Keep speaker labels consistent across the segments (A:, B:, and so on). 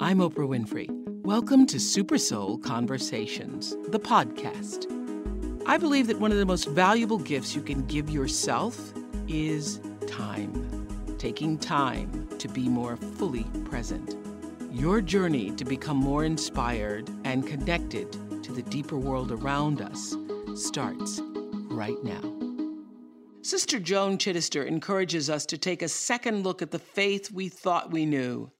A: I'm Oprah Winfrey. Welcome to Super Soul Conversations, the podcast. I believe that one of the most valuable gifts you can give yourself is time. Taking time to be more fully present. Your journey to become more inspired and connected to the deeper world around us starts right now. Sister Joan Chittister encourages us to take a second look at the faith we thought we knew.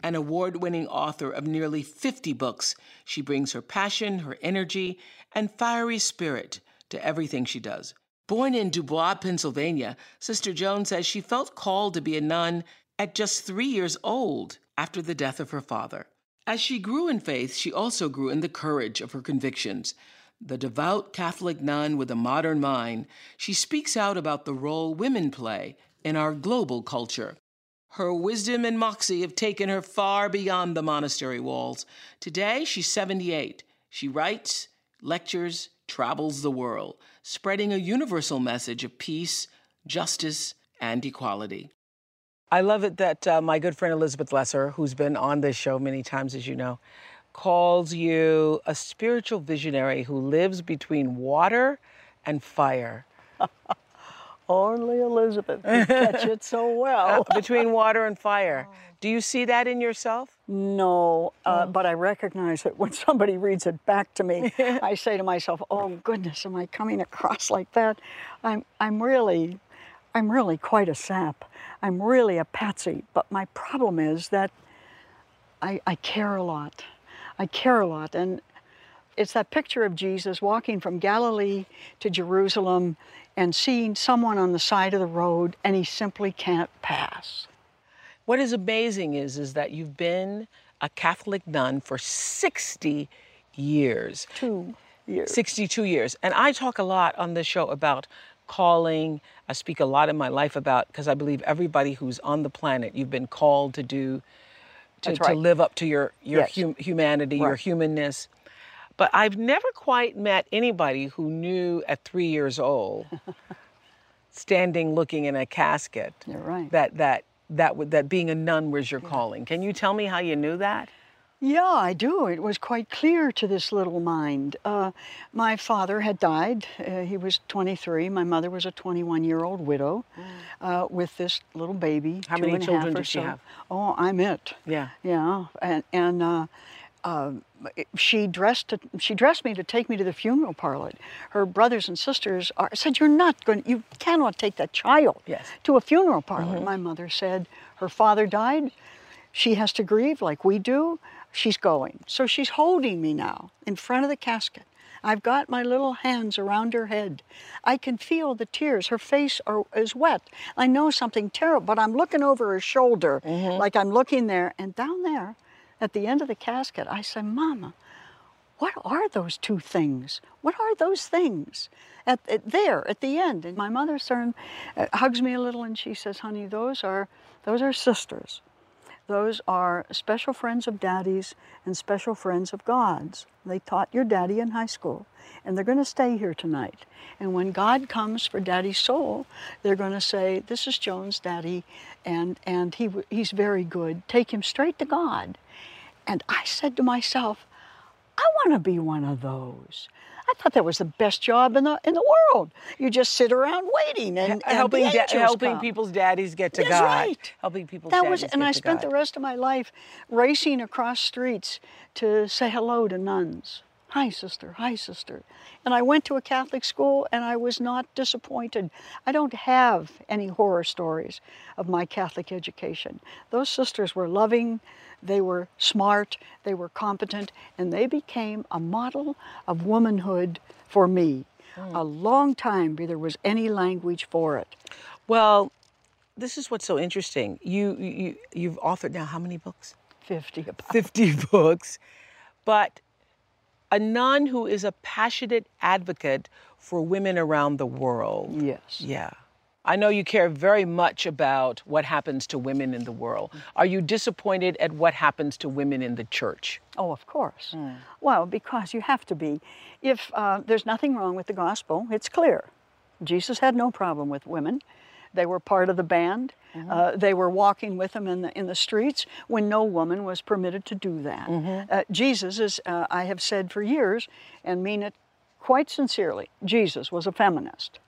A: An award winning author of nearly 50 books, she brings her passion, her energy, and fiery spirit to everything she does. Born in Dubois, Pennsylvania, Sister Joan says she felt called to be a nun at just three years old after the death of her father. As she grew in faith, she also grew in the courage of her convictions. The devout Catholic nun with a modern mind, she speaks out about the role women play in our global culture. Her wisdom and moxie have taken her far beyond the monastery walls. Today, she's 78. She writes, lectures, travels the world, spreading a universal message of peace, justice, and equality. I love it that uh, my good friend Elizabeth Lesser, who's been on this show many times, as you know, calls you a spiritual visionary who lives between water and fire.
B: Only Elizabeth can catch it so well.
A: Uh, between water and fire. Do you see that in yourself?
B: No, uh,
A: Oh.
B: but I recognize it when somebody reads it back to me. I say to myself, "Oh goodness, am I coming across like that?" I'm, I'm really, I'm really quite a sap. I'm really a patsy. But my problem is that I, I care a lot. I care a lot, and it's that picture of Jesus walking from Galilee to Jerusalem and seeing someone on the side of the road, and he simply can't pass.
A: What is amazing is, is that you've been a Catholic nun for 60 years.
B: Two years.
A: 62 years. And I talk a lot on this show about calling. I speak a lot in my life about, because I believe everybody who's on the planet, you've been called to do, to,
B: That's
A: to live up to your, your
B: Yes.
A: hum- humanity, your humanness. But I've never quite met anybody who knew at three years old, standing looking in a casket,
B: You're right.
A: that that that would that being a nun was your calling. Can you tell me how you knew that?
B: Yeah, I do. It was quite clear to this little mind. Uh, my father had died. Uh, he was 23. My mother was a 21 year old widow uh, with this little baby.
A: Mm. How many children did she
B: so.
A: have?
B: Oh, I'm it.
A: Yeah.
B: Yeah, and and uh, uh, she dressed to, she dressed me to take me to the funeral parlor. Her brothers and sisters are, said, "You're not going. You cannot take that child
A: Yes.
B: To a funeral parlor." Mm-hmm. My mother said, "Her father died. She has to grieve like we do. She's going. So she's holding me now in front of the casket." I've got my little hands around her head. I can feel the tears. Her face are, is wet. I know something terrible, but I'm looking over her shoulder, mm-hmm. like I'm looking there. And down there, at the end of the casket, I said, Mama, what are those two things? What are those things? At, at there, at the end. And my mother turned, uh, hugs me a little, and she says, Honey, those are those are sisters. Those are special friends of daddy's and special friends of God's. They taught your daddy in high school, and they're going to stay here tonight. And when God comes for daddy's soul, they're going to say, This is Joan's daddy, and, and he, he's very good. Take him straight to God. And I said to myself, I want to be one of those. I thought that was the best job in the in the world. You just sit around waiting and, and
A: helping da- helping
B: come.
A: people's daddies get to
B: That's
A: God.
B: right.
A: Helping people's
B: That
A: daddies
B: was, and I spent
A: God.
B: the rest of my life racing across streets to say hello to nuns. Hi, sister. Hi, sister. And I went to a Catholic school and I was not disappointed. I don't have any horror stories of my Catholic education. Those sisters were loving, they were smart, they were competent, and they became a model of womanhood for me. Hmm. A long time before there was any language for it.
A: Well, this is what's so interesting. You you you've authored now how many books?
B: 50 about
A: 50 books. But a nun who is a passionate advocate for women around the world.
B: Yes.
A: Yeah. I know you care very much about what happens to women in the world. Are you disappointed at what happens to women in the church?
B: Oh, of course. Well, because you have to be. If uh, there's nothing wrong with the gospel, it's clear. Jesus had no problem with women. They were part of the band. Uh, they were walking with him in the, in the streets when no woman was permitted to do that. Uh, Jesus is, uh, I have said for years, and mean it quite sincerely, Jesus was a feminist.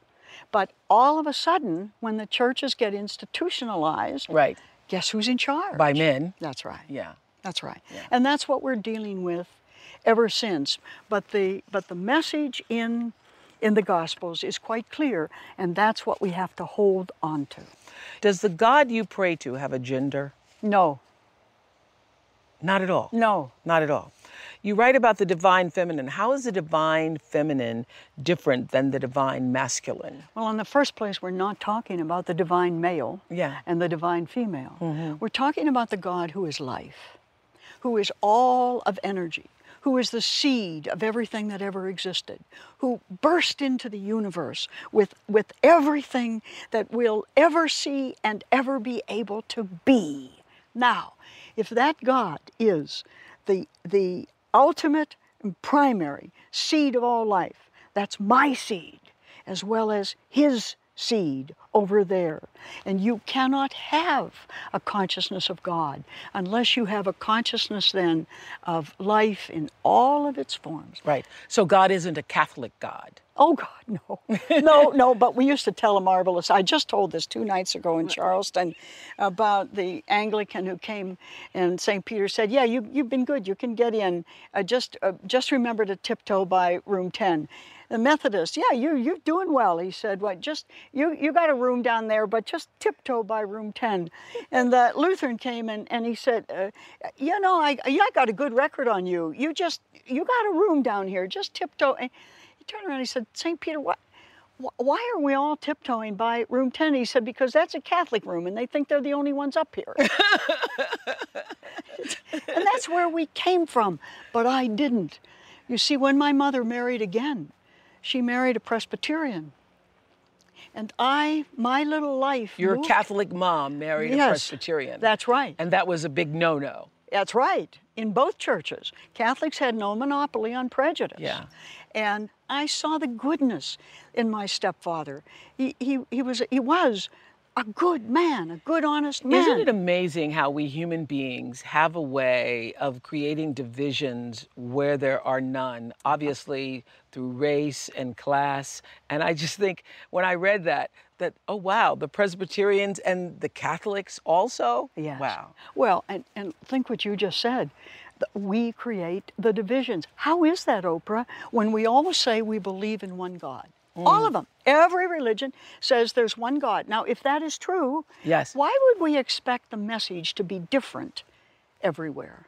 B: But all of a sudden, when the churches get institutionalized,
A: Right.
B: guess who's in charge?
A: By men?
B: That's right.
A: Yeah.
B: That's right. And that's what we're dealing with ever since. But the but the message in in the gospels is quite clear and that's what we have to hold on to.
A: Does the God you pray to have a gender?
B: No.
A: Not at all.
B: No.
A: Not at all. You write about the divine feminine. How is the divine feminine different than the divine masculine?
B: Well, in the first place, we're not talking about the divine male
A: Yeah.
B: and the divine female. Mm-hmm. We're talking about the God who is life, who is all of energy, who is the seed of everything that ever existed, who burst into the universe with, with everything that we'll ever see and ever be able to be. Now, if that God is the, the ultimate and primary seed of all life, that's my seed as well as his seed over there. And you cannot have a consciousness of God unless you have a consciousness then of life in all of its forms.
A: Right. So God isn't a Catholic God.
B: Oh God, no, no, no. But we used to tell a marvelous. I just told this two nights ago in Charleston about the Anglican who came, and St. Peter said, "Yeah, you you've been good. You can get in. Uh, just uh, just remember to tiptoe by room 10." The Methodist, yeah, you you're doing well. He said, "What? Just you you got a room down there, but just tiptoe by room 10." And the Lutheran came and and he said, uh, "You know, I I got a good record on you. You just you got a room down here. Just tiptoe." And he turned around and he said, St. Peter, what? Why are we all tiptoeing by room 10? He said, because that's a Catholic room and they think they're the only ones up here. and that's where we came from, but I didn't. You see, when my mother married again, she married a Presbyterian. And I, my little life.
A: Your
B: moved-
A: Catholic mom married a
B: Yes,
A: Presbyterian.
B: That's right.
A: and that was a big no-no.
B: That's right. In both churches, Catholics had no monopoly on prejudice.
A: Yeah.
B: And I saw the goodness in my stepfather. He, he, he, was, he was a good man, a good, honest man.
A: Isn't it amazing how we human beings have a way of creating divisions where there are none, obviously through race and class? And I just think when I read that, that, oh wow, the Presbyterians and the Catholics also?
B: Yes.
A: Wow.
B: Well, and, and think what you just said. We create the divisions. How is that, Oprah, when we all say we believe in one God? All of them. Every religion says there's one God. Now, if that is true,
A: Yes.
B: why would we expect the message to be different everywhere?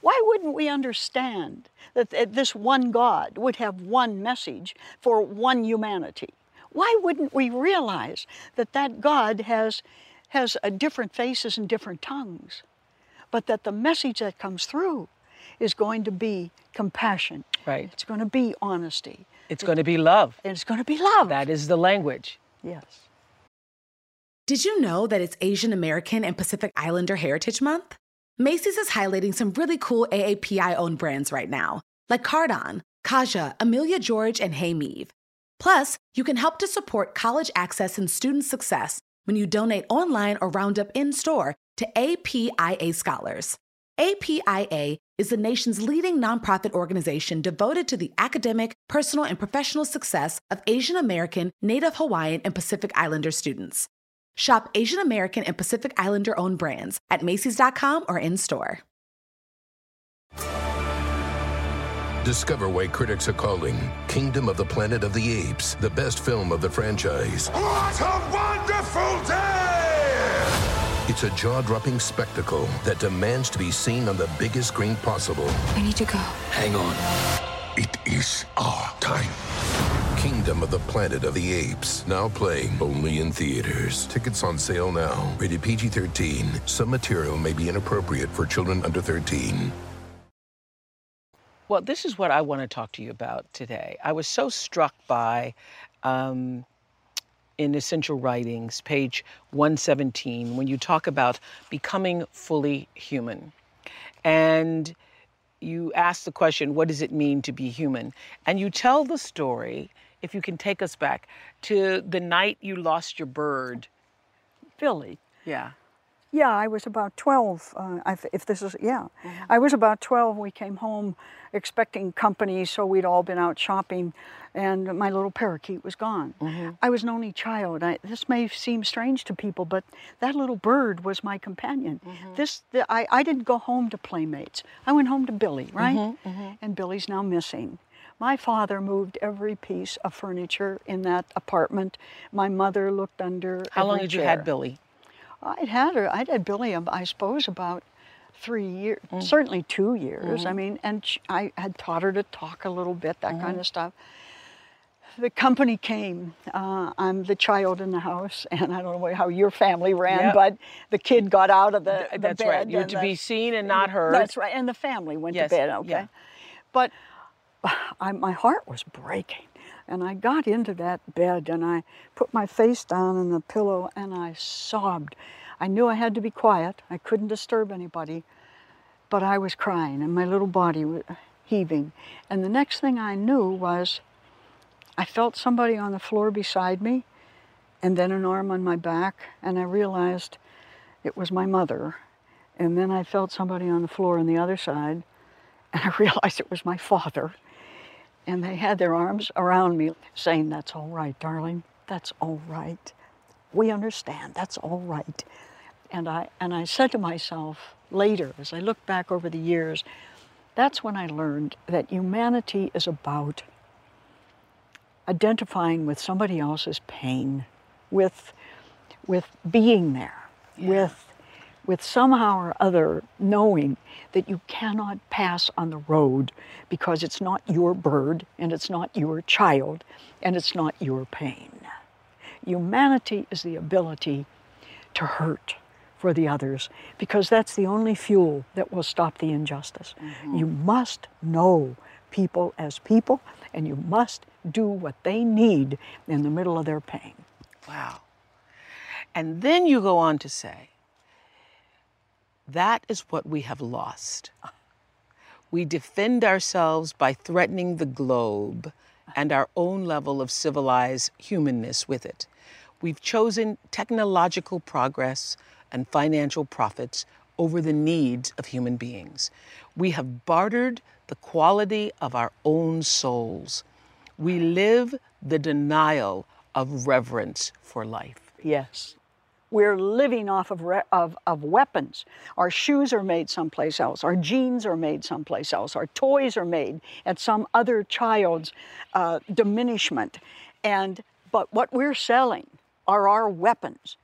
B: Why wouldn't we understand that th- this one God would have one message for one humanity? Why wouldn't we realize that that God has, has uh, different faces and different tongues, but that the message that comes through is going to be compassion.
A: Right.
B: It's going to be honesty.
A: It's going to be love.
B: And it's going to be love.
A: That is the language.
B: yes.
C: Did you know that it's Asian American and Pacific Islander Heritage Month? Macy's is highlighting some really cool AAPI owned brands right now, like Cardon, Kaja, Amelia George, and Hey Meave. Plus, you can help to support college access and student success when you donate online or round up in store to APIA scholars. APIA is the nation's leading nonprofit organization devoted to the academic, personal, and professional success of Asian American, Native Hawaiian, and Pacific Islander students. Shop Asian American and Pacific Islander owned brands at Macy's.com or in store.
D: Discover why critics are calling Kingdom of the Planet of the Apes the best film of the franchise.
E: What a wonderful day!
D: It's a jaw dropping spectacle that demands to be seen on the biggest screen possible.
F: I need to go.
E: Hang on. It is our time.
D: Kingdom of the Planet of the Apes, now playing only in theaters. Tickets on sale now. Rated PG 13. Some material may be inappropriate for children under 13.
A: Well, this is what I want to talk to you about today. I was so struck by, um, in Essential Writings, page 117, when you talk about becoming fully human. And you ask the question, what does it mean to be human? And you tell the story, if you can take us back, to the night you lost your bird.
B: Billy.
A: Yeah.
B: Yeah, I was about 12. Uh, if, this is, yeah. Mm-hmm. I was about 12. We came home expecting company, so we'd all been out shopping, and my little parakeet was gone. Mm-hmm. I was an only child. I, this may seem strange to people, but that little bird was my companion. Mm-hmm. This, the, I, I didn't go home to playmates. I went home to Billy, right? And Billy's now missing. My father moved every piece of furniture in that apartment. My mother looked under.
A: How long
B: every
A: had you had Billy?
B: I'd had her. I'd had Billy. I suppose about three years, mm. certainly two years. I mm-hmm. mean, and sh I had taught her to talk a little bit, that kind mm-hmm. of stuff. The company came. Uh, I'm the child in the house, and I don't know how your family ran,
A: Yep.
B: but the kid got out of the, the
A: That's
B: bed.
A: right. You're to
B: the-
A: be seen and not heard.
B: That's right, and the family went
A: Yes,
B: to bed. Okay,
A: yeah.
B: but I, my heart was breaking. And I got into that bed and I put my face down on the pillow and I sobbed. I knew I had to be quiet. I couldn't disturb anybody. But I was crying and my little body was heaving. And the next thing I knew was I felt somebody on the floor beside me and then an arm on my back. And I realized it was my mother. And then I felt somebody on the floor on the other side. And I realized it was my father. And they had their arms around me saying, That's all right, darling. That's all right. We understand. That's all right. And I, and I said to myself later, as I look back over the years, that's when I learned that humanity is about identifying with somebody else's pain, with, with being there, with, with somehow or other knowing that you cannot pass on the road because it's not your bird and it's not your child and it's not your pain. Humanity is the ability to hurt for the others because that's the only fuel that will stop the injustice. Mm-hmm. You must know people as people and you must do what they need in the middle of their pain.
A: Wow. And then you go on to say, that is what we have lost. We defend ourselves by threatening the globe and our own level of civilized humanness with it. We've chosen technological progress and financial profits over the needs of human beings. We have bartered the quality of our own souls. We live the denial of reverence for life.
B: Yes. We're living off of, of, of weapons. Our shoes are made someplace else. Our jeans are made someplace else. Our toys are made at some other child's uh, diminishment. And, but what we're selling are our weapons.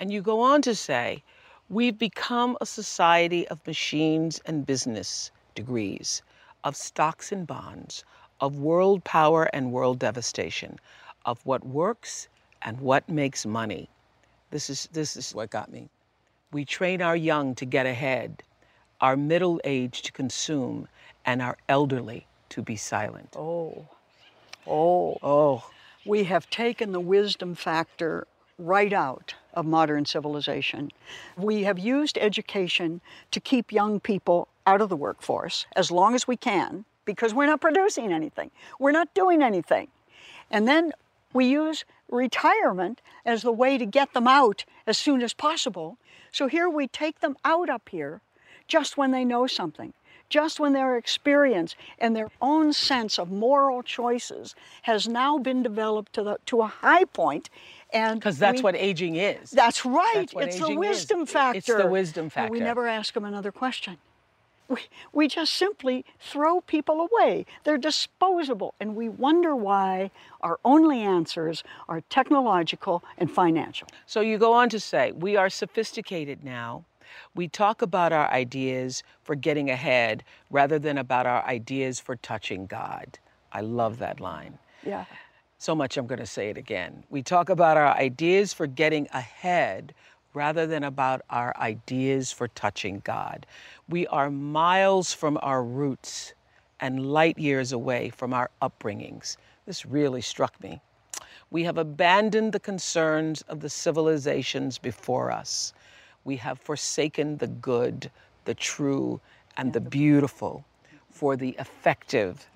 A: And you go on to say, we've become a society of machines and business degrees, of stocks and bonds, of world power and world devastation, of what works and what makes money. This is, this is what got me. We train our young to get ahead, our middle age to consume, and our elderly to be silent.
B: Oh, oh,
A: Oh,
B: we have taken the wisdom factor right out of modern civilization. We have used education to keep young people out of the workforce as long as we can because we're not producing anything. We're not doing anything. And then we use retirement as the way to get them out as soon as possible. So here we take them out up here just when they know something, just when their experience and their own sense of moral choices has now been developed to, the, to a high point. And
A: Because that's
B: we-
A: what aging is.
B: That's right.
A: That's
B: it's the
A: aging is.
B: wisdom factor.
A: It's the wisdom
B: And
A: factor.
B: we never ask them another question. We, we just simply throw people away. They're disposable. And we wonder why our only answers are technological and financial.
A: So you go on to say, we are sophisticated now. We talk about our ideas for getting ahead rather than about our ideas for touching God. I love that line.
B: Yeah.
A: So much I'm going to say it again. We talk about our ideas for getting ahead rather than about our ideas for touching God. We are miles from our roots and light years away from our upbringings. This really struck me. We have abandoned the concerns of the civilizations before us. We have forsaken the good, the true, and the beautiful for the effective,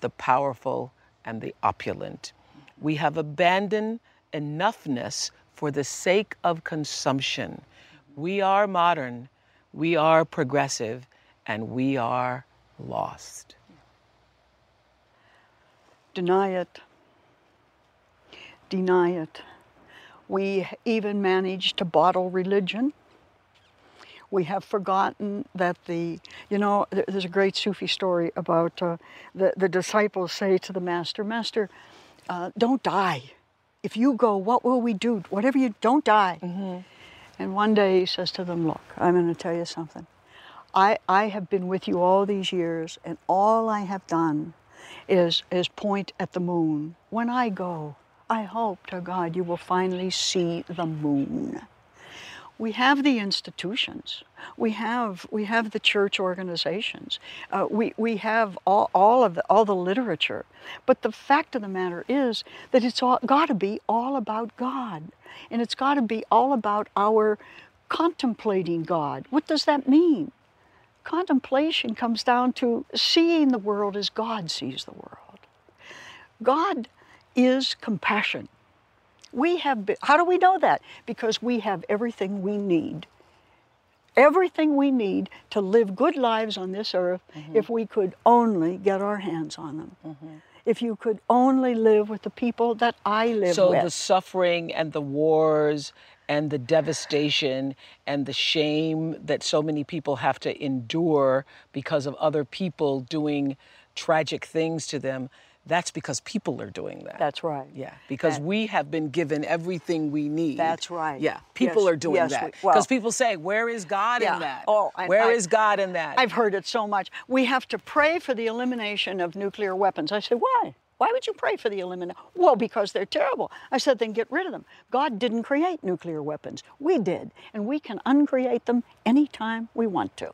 A: the powerful, and the opulent. We have abandoned enoughness for the sake of consumption. We are modern, we are progressive, and we are lost.
B: Deny it. Deny it. We even manage to bottle religion. We have forgotten that the, you know, there's a great Sufi story about uh, the, the disciples say to the master, Master, uh, don't die. If you go, what will we do? Whatever you, don't die. Mm-hmm. And one day he says to them, Look, I'm going to tell you something. I, I have been with you all these years, and all I have done is, is point at the moon. When I go, I hope to God you will finally see the moon. We have the institutions. We have we have the church organizations. Uh, we we have all, all of the all the literature. But the fact of the matter is that it's got to be all about God, and it's got to be all about our contemplating God. What does that mean? Contemplation comes down to seeing the world as God sees the world. God is compassion. We have been, how do we know that? Because we have everything we need. Everything we need to live good lives on this earth mm-hmm. if we could only get our hands on them. Mm-hmm. If you could only live with the people that I live
A: so
B: with.
A: So the suffering and the wars and the devastation and the shame that so many people have to endure because of other people doing tragic things to them that's because people are doing that
B: That's right.
A: yeah because we have been given everything we need
B: That's right.
A: yeah people
B: Yes,
A: are doing
B: yes,
A: that because
B: well-
A: people say where is god
B: Yeah.
A: in that
B: Oh,
A: Where
B: I-
A: is god in that
B: I've heard it so much. We have to pray for the elimination of nuclear weapons. I said, why? Why would you pray for the elimination? Well, because they're terrible. I said, then get rid of them. God didn't create nuclear weapons. We did. And we can uncreate them anytime we want to.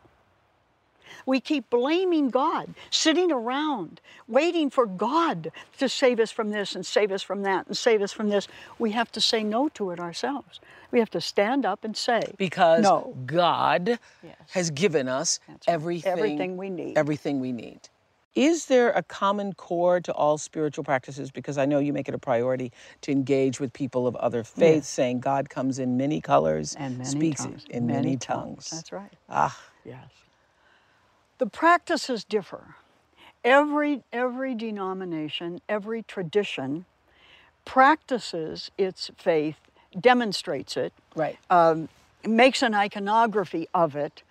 B: We keep blaming God, sitting around, waiting for God to save us from this and save us from that and save us from this. We have to say no to it ourselves. We have to stand up and say,
A: because
B: no.
A: God
B: Yes.
A: has given us
B: right.
A: everything
B: Everything we need.
A: Everything we need. Is there a common core to all spiritual practices? Because I know you make it a priority to engage with people of other faiths, saying God comes in many colors,
B: and many
A: speaks
B: tongues.
A: in many, tongues.
B: That's right.
A: Ah,
B: Yes. The practices differ. Every every denomination, every tradition practices its faith, demonstrates it,
A: right.
B: um, makes an iconography of it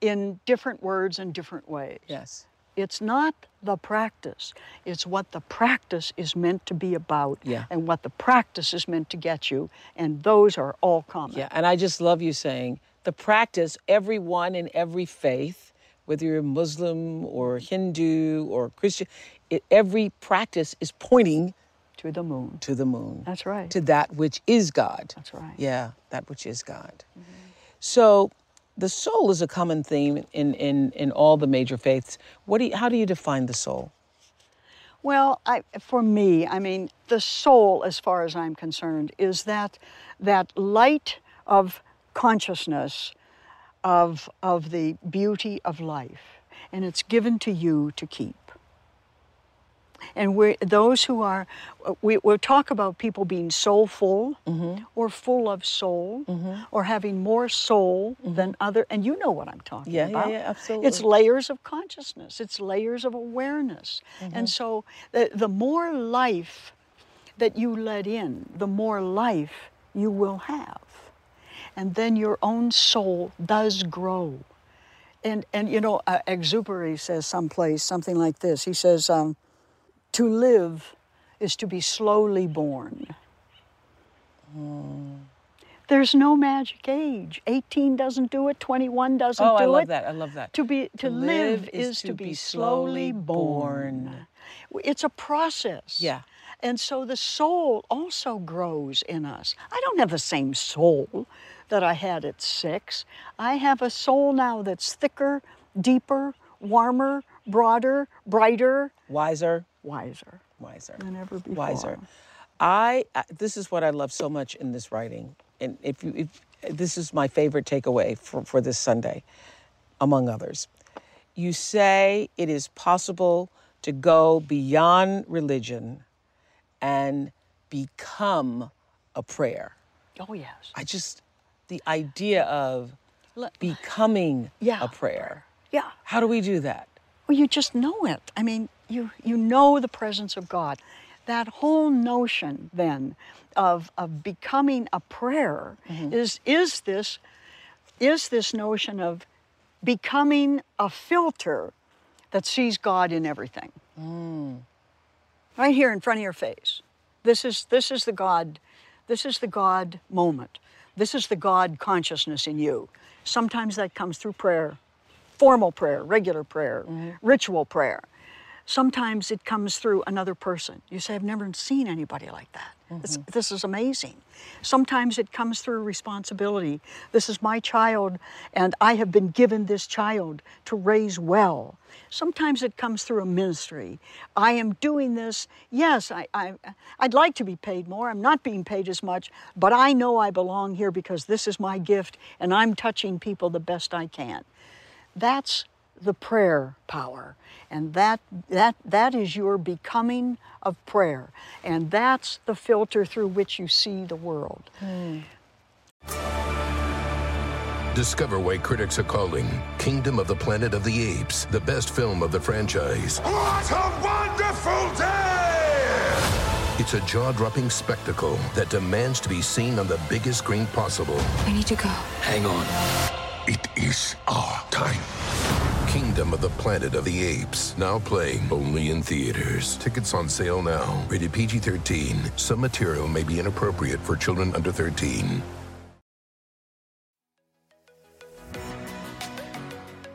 B: in different words and different ways.
A: yes.
B: It's not the practice. It's what the practice is meant to be about
A: Yeah.
B: and what the practice is meant to get you. And those are all common.
A: Yeah, and I just love you saying the practice, everyone in every faith, whether you're Muslim or Hindu or Christian, it, every practice is pointing
B: To the moon.
A: to the moon.
B: That's right.
A: To that which is God.
B: That's right.
A: Yeah, that which is God. Mm-hmm. So the soul is a common theme in, in, in all the major faiths. What do you, how do you define the soul?
B: Well, I, for me, I mean, the soul, as far as I'm concerned, is that that light of consciousness of of the beauty of life, and it's given to you to keep. And we those who are, we, we'll talk about people being soulful
A: Mm-hmm.
B: or full of soul or having more soul than other. And you know what I'm talking
A: Mm-hmm. Yeah, yeah,
B: about.
A: yeah,
B: It's layers of consciousness, it's layers of awareness.
A: Mm-hmm.
B: And so the, the more life that you let in, the more life you will have. And then your own soul does grow. And, and you know, uh, Exupery says someplace something like this. He says, um, to live is to be slowly born. There's no magic age. 18 doesn't do it, 21 doesn't
A: Oh,
B: do
A: I love
B: it.
A: that. I love that.
B: To be to, live, is, to be slowly born. It's a process.
A: Yeah.
B: And so the soul also grows in us. I don't have the same soul that I had at six. I have a soul now that's thicker, deeper, warmer, broader, brighter,
A: Wiser,
B: wiser
A: wiser.
B: than ever before.
A: wiser. I uh, this is what I love so much in this writing, and if you if this is my favorite takeaway for, for this Sunday, among others, you say it is possible to go beyond religion and become a prayer.
B: Oh yes.
A: I just the idea of becoming
B: Yeah.
A: a prayer.
B: Yeah.
A: How do we do that?
B: Well, you just know it. I mean, you you know the presence of God. That whole notion then of of becoming a prayer mm-hmm. is is this is this notion of becoming a filter that sees God in everything. Mm. Right here in front of your face. This is this is the God this is the God moment. This is the God consciousness in you. Sometimes that comes through prayer formal prayer, regular prayer, mm-hmm. ritual prayer. Sometimes it comes through another person. You say, I've never seen anybody like that. This, mm-hmm. this is amazing. Sometimes it comes through responsibility. This is my child, and I have been given this child to raise well. Sometimes it comes through a ministry. I am doing this. Yes, I, I, I'd like to be paid more. I'm not being paid as much, but I know I belong here because this is my gift, and I'm touching people the best I can. That's the prayer power. And that, that, that is your becoming of prayer. And that's the filter through which you see the world. Hmm.
D: Discover why critics are calling Kingdom of the Planet of the Apes the best film of the franchise.
E: What a wonderful day!
D: It's a jaw dropping spectacle that demands to be seen on the biggest screen possible.
F: I need to go.
E: Hang on. It is our time.
D: Kingdom of the Planet of the Apes, now playing only in theaters. Tickets on sale now. Rated PG 13. Some material may be inappropriate for children under 13.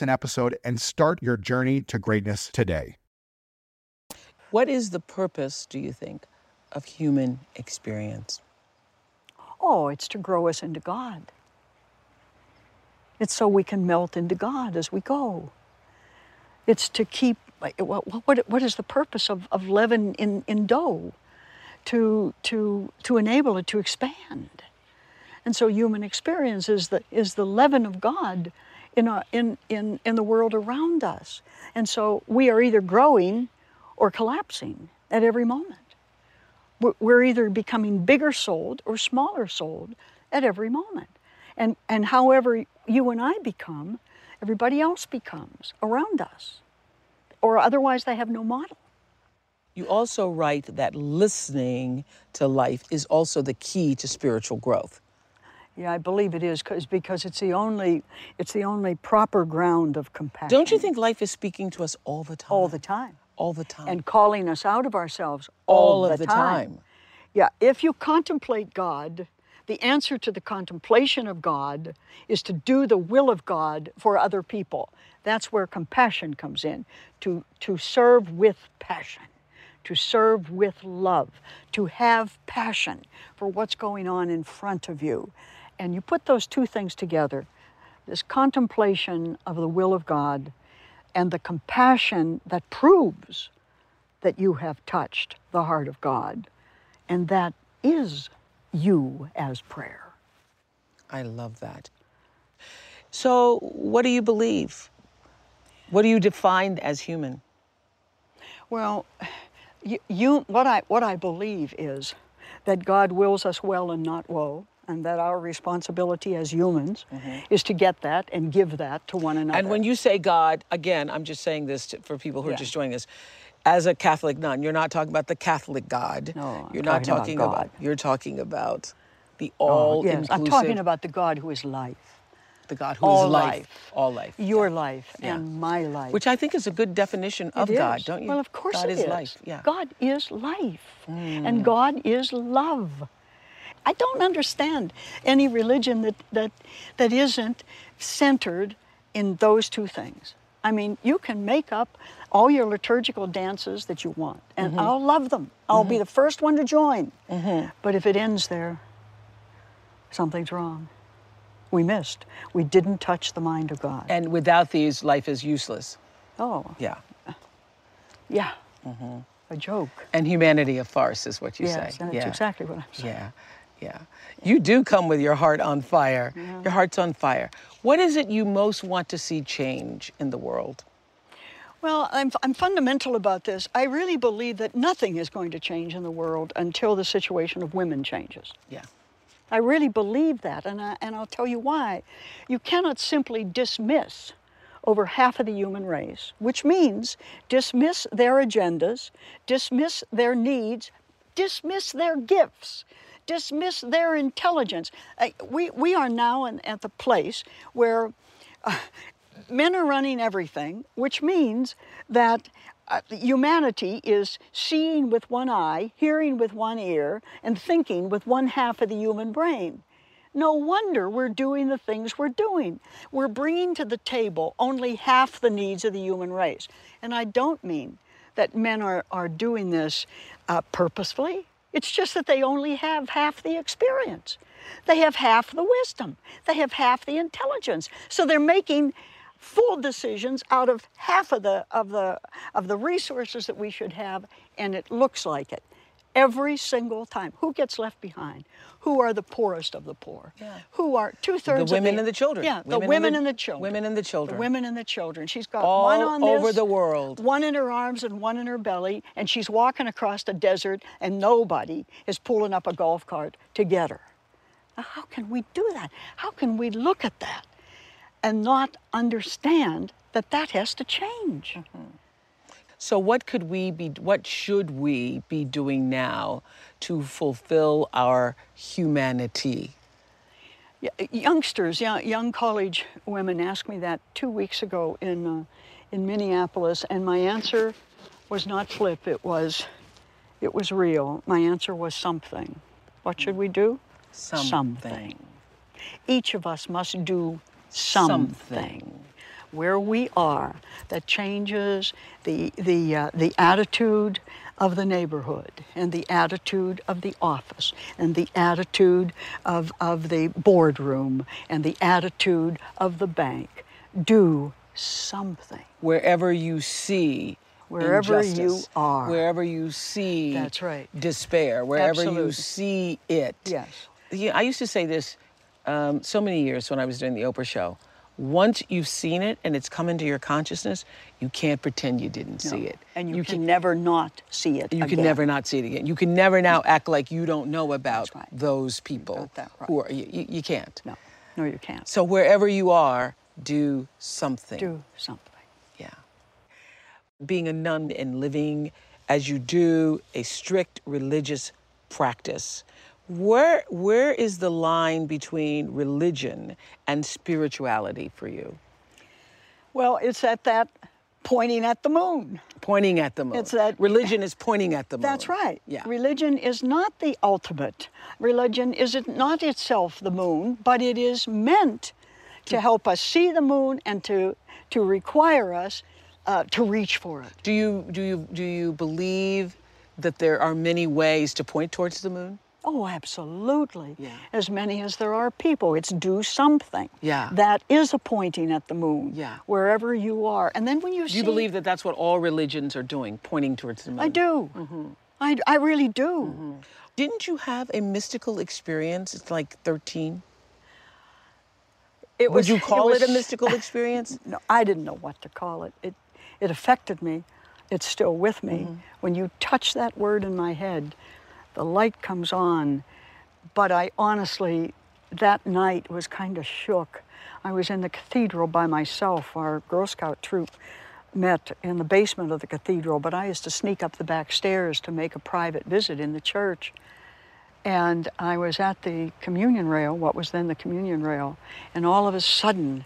G: an episode and start your journey to greatness today.
A: What is the purpose, do you think, of human experience?
B: Oh, it's to grow us into God. It's so we can melt into God as we go. It's to keep, what, what, what is the purpose of, of leaven in, in dough? To, to, to enable it to expand. And so human experience is the, is the leaven of God in, our, in, in, in the world around us. And so we are either growing or collapsing at every moment. We're- We're either becoming bigger souled or smaller souled at every moment. And, and however you and I become, everybody else becomes around us. Or otherwise, they have no model.
A: You also write that listening to life is also the key to spiritual growth.
B: Yeah, I believe it is because because it's the only it's the only proper ground of compassion.
A: Don't you think life is speaking to us all the time?
B: all the time
A: All the time.
B: and calling us out of ourselves
A: all,
B: all,
A: of the time.
B: Yeah, if you contemplate God, the answer to the contemplation of God is to do the will of God for other people. That's where compassion comes in, to, to serve with passion, to serve with love, to have passion for what's going on in front of you. And you put those two things together this contemplation of the will of God and the compassion that proves that you have touched the heart of God. And that is you as prayer.
A: I love that. So, what do you believe? What do you define as human?
B: Well, you, you, what, I, what I believe is that God wills us well and not woe, and that our responsibility as humans is to get that and give that to one another.
A: Mm-hmm. And when you say God, again, I'm just saying this to, for people who are just joining us. As a Catholic nun, you're not talking about the Catholic God.
B: No, I'm
A: you're not
B: talking about God.
A: You're talking about the
B: Oh,
A: all
B: yes,
A: inclusive.
B: I'm talking about the God who is life,
A: the God who is
B: all
A: life,
B: life.
A: all life,
B: your life
A: Yeah.
B: and my life.
A: which I think is a good definition of
B: It
A: God,
B: is.
A: don't you?
B: Well, of course
A: God
B: it
A: is life. Yeah. Mm.
B: God is life, and God is love. I don't understand any religion that that that isn't centered in those two things. I mean, you can make up all your liturgical dances that you want, and
A: Mm-hmm.
B: I'll love them. I'll be mm-hmm. the first one to join. Mm-hmm. But if it ends there, something's wrong. We missed. We didn't touch the mind of God.
A: And without these, life is useless.
B: oh,
A: Yeah.
B: yeah. Mm-hmm. A joke.
A: And humanity a farce is what you
B: yes,
A: say.
B: that's
A: yeah.
B: exactly what I'm saying.
A: Yeah, yeah. You do come with your heart on fire. Your heart's on fire. What is it you most want to see change in the world?
B: Well, I'm, I'm fundamental about this. I really believe that nothing is going to change in the world until the situation of women changes.
A: Yeah.
B: I really believe that, and, I, and I'll tell you why. You cannot simply dismiss over half of the human race, which means dismiss their agendas, dismiss their needs, dismiss their gifts, dismiss their intelligence. Uh, we, we are now in, at the place where uh, men are running everything, which means that uh, humanity is seeing with one eye, hearing with one ear, and thinking with one half of the human brain. No wonder we're doing the things we're doing. We're bringing to the table only half the needs of the human race. And I don't mean that men are, are doing this uh, purposefully. It's just that they only have half the experience. They have half the wisdom. They have half the intelligence. So they're making full decisions out of half of the of the of the resources that we should have, and it looks like it every single time. Who gets left behind? Who are the poorest of the poor?
A: Yeah.
B: Who are two thirds of The
A: women and the children.
B: Yeah, the
A: Women and the-
B: and the children.
A: women and the children.
B: The women and the children. She's got
A: All
B: one on this,
A: over the world.
B: one in her arms and one in her belly, and she's walking across the desert, and nobody is pulling up a golf cart to get her. Now, how can we do that? How can we look at that and not understand that that has to change? Mm-hmm.
A: So what could we be what should we be doing now to fulfill our humanity?
B: Youngsters, young, college women asked me that two weeks ago in, uh, in Minneapolis, and my answer was not flip. It was, it was real. My answer was something. What should we do?
A: Something.
B: Each of us must do something.
A: Something.
B: Where we are, that changes the the uh, the attitude of the neighborhood and the attitude of the office and the attitude of, of the boardroom and the attitude of the bank. Do something.
A: Wherever you see
B: Wherever you are.
A: Wherever you see
B: That's right.
A: despair, wherever you see it.
B: Yes.
A: Yeah, I used to say this um, so many years when I was doing the Oprah show. Once you've seen it and it's come into your consciousness, you can't pretend you didn't see it.
B: And you, can never not see it.
A: You can never not see it again. You can never now act like you don't know about
B: right.
A: those people
B: right.
A: who are you, you, you can't.
B: No, no, you can't.
A: So wherever you are, do something.
B: Do something.
A: Yeah. Being a nun and living as you do a strict religious practice, where where is the line between religion and spirituality for you?
B: Well, it's at that pointing at the moon.
A: Pointing at the moon.
B: It's that-
A: religion is pointing at the moon.
B: That's right.
A: Yeah.
B: Religion is not the ultimate. Religion is it not itself the moon, but it is meant to help us see the moon and to to require us uh, to reach for it.
A: Do you do you do you believe that there are many ways to point towards the moon?
B: Oh, absolutely.
A: Yeah.
B: As many as there are people. It's do something.
A: Yeah.
B: That is a pointing at the moon.
A: Yeah.
B: Wherever you are. And then when you
A: Do
B: see.
A: you believe that that's what all religions are doing, pointing towards the moon?
B: I do.
A: Mm-hmm.
B: I, I really do.
A: Didn't you have a mystical experience? It's like 13.
B: It
A: Would you call it,
B: was-
A: a mystical experience?
B: No, I didn't know what to call it. It, it affected me. It's still with me.
A: Mm-hmm.
B: When you touch that word in my head, the light comes on. But I honestly, that night was kind of shook. I was in the cathedral by myself. Our Girl Scout troop met in the basement of the cathedral, but I used to sneak up the back stairs to make a private visit in the church. And I was at the communion rail, what was then the communion rail, and all of a sudden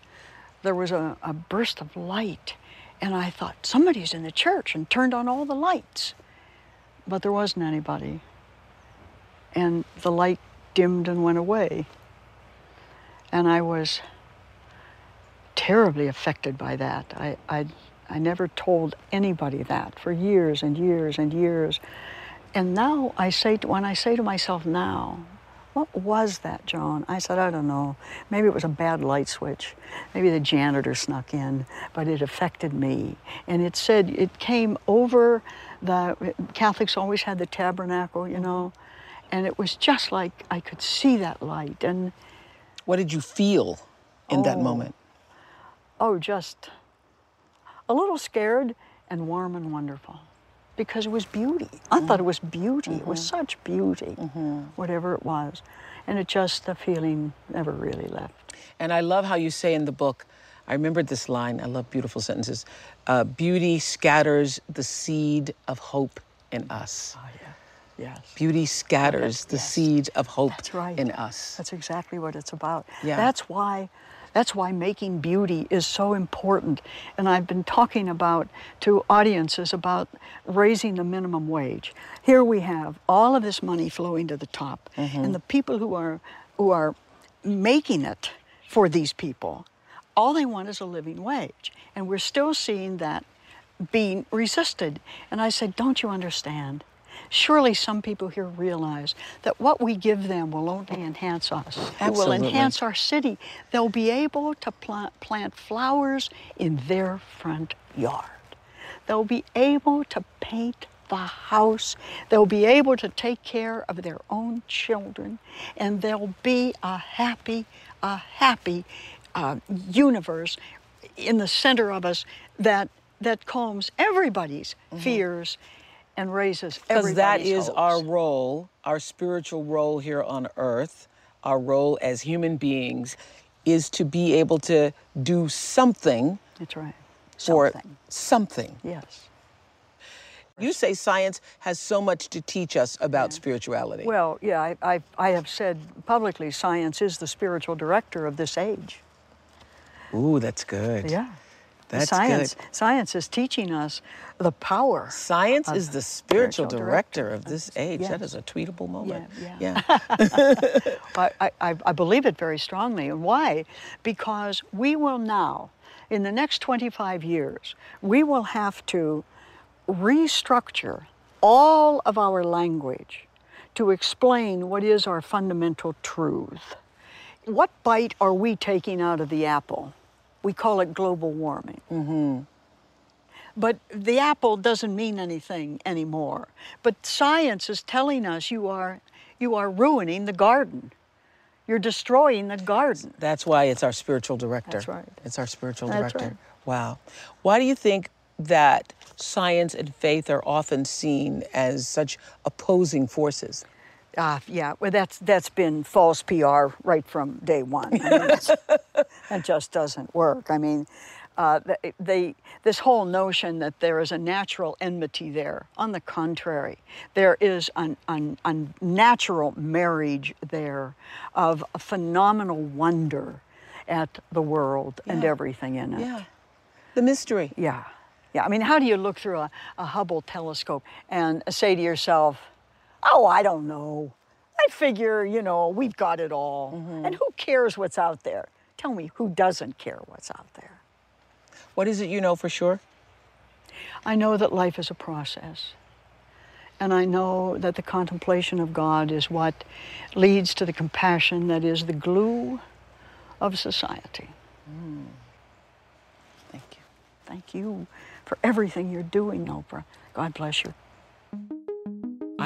B: there was a, a burst of light. And I thought, somebody's in the church, and turned on all the lights. But there wasn't anybody. And the light dimmed and went away. And I was terribly affected by that. I, I, I never told anybody that for years and years and years. And now I say, to, when I say to myself now, what was that, Joan? I said, I don't know. Maybe it was a bad light switch. Maybe the janitor snuck in, but it affected me. And it said it came over the Catholics always had the tabernacle, you know, and it was just like I could see that light. And
A: What did you feel in that
B: Oh.
A: moment?
B: oh, just a little scared and warm and wonderful because it was beauty. I thought it was beauty. It was such beauty, whatever it was. And it just, the feeling never really left.
A: And I love how you say in the book, I remembered this line, I love beautiful sentences. Uh, beauty scatters the seed of hope in us.
B: Oh, yeah. Yes.
A: Beauty scatters the
B: yes.
A: seed of hope
B: That's right.
A: in us.
B: That's exactly what it's about.
A: Yeah.
B: That's why that's why making beauty is so important. And I've been talking about to audiences about raising the minimum wage. Here we have all of this money flowing to the top. Mm-hmm. And the people who are who are making it for these people, all they want is a living wage. And we're still seeing that being resisted. And I said, Don't you understand? Surely some people here realize that what we give them will only enhance us. It will enhance our city. They'll be able to plant, plant flowers in their front yard. They'll be able to paint the house. They'll be able to take care of their own children. And they'll be a happy, a happy uh, universe in the center of us that, that calms everybody's fears and raises
A: Because that is
B: hopes.
A: our role, our spiritual role here on earth, our role as human beings is to be able to do something
B: That's right.
A: for
B: Something.
A: something.
B: Yes.
A: You say science has so much to teach us about spirituality.
B: Well, yeah, I, I, I have said publicly science is the spiritual director of this age.
A: Ooh, that's good.
B: Yeah.
A: That's
B: science,
A: good.
B: Science is teaching us the power.
A: Science is the spiritual,
B: spiritual
A: director,
B: director
A: of this age. That
B: yes.
A: is a tweetable moment.
B: yeah.
A: yeah.
B: I, I, I I believe it very strongly. And why? Because we will now, in the next 25 years, we will have to restructure all of our language to explain what is our fundamental truth. What bite are we taking out of the apple? We call it global warming. Mm-hmm. But the apple doesn't mean anything anymore. But science is telling us you are, you are ruining the garden. You're destroying the garden.
A: That's why it's our spiritual director.
B: That's right.
A: It's our spiritual
B: That's
A: director.
B: right.
A: Wow. Why do you think that science and faith are often seen as such opposing forces?
B: Uh, yeah, well, that's that's been false PR right from day one. I mean, that just doesn't work. I mean, uh, they, this whole notion that there is a natural enmity there. On the contrary, there is an, an, a natural marriage there of a phenomenal wonder at the world and everything in it.
A: Yeah. The mystery.
B: Yeah. Yeah. I mean, how do you look through a, a Hubble telescope and say to yourself, oh, I don't know. I figure, you know, we've got it all. And who cares what's out there? Tell me, who doesn't care what's out there?
A: What is it you know for sure?
B: I know that life is a process. And I know that the contemplation of God is what leads to the compassion that is the glue of society.
A: Mm. Thank you.
B: Thank you for everything you're doing, Oprah. God bless you.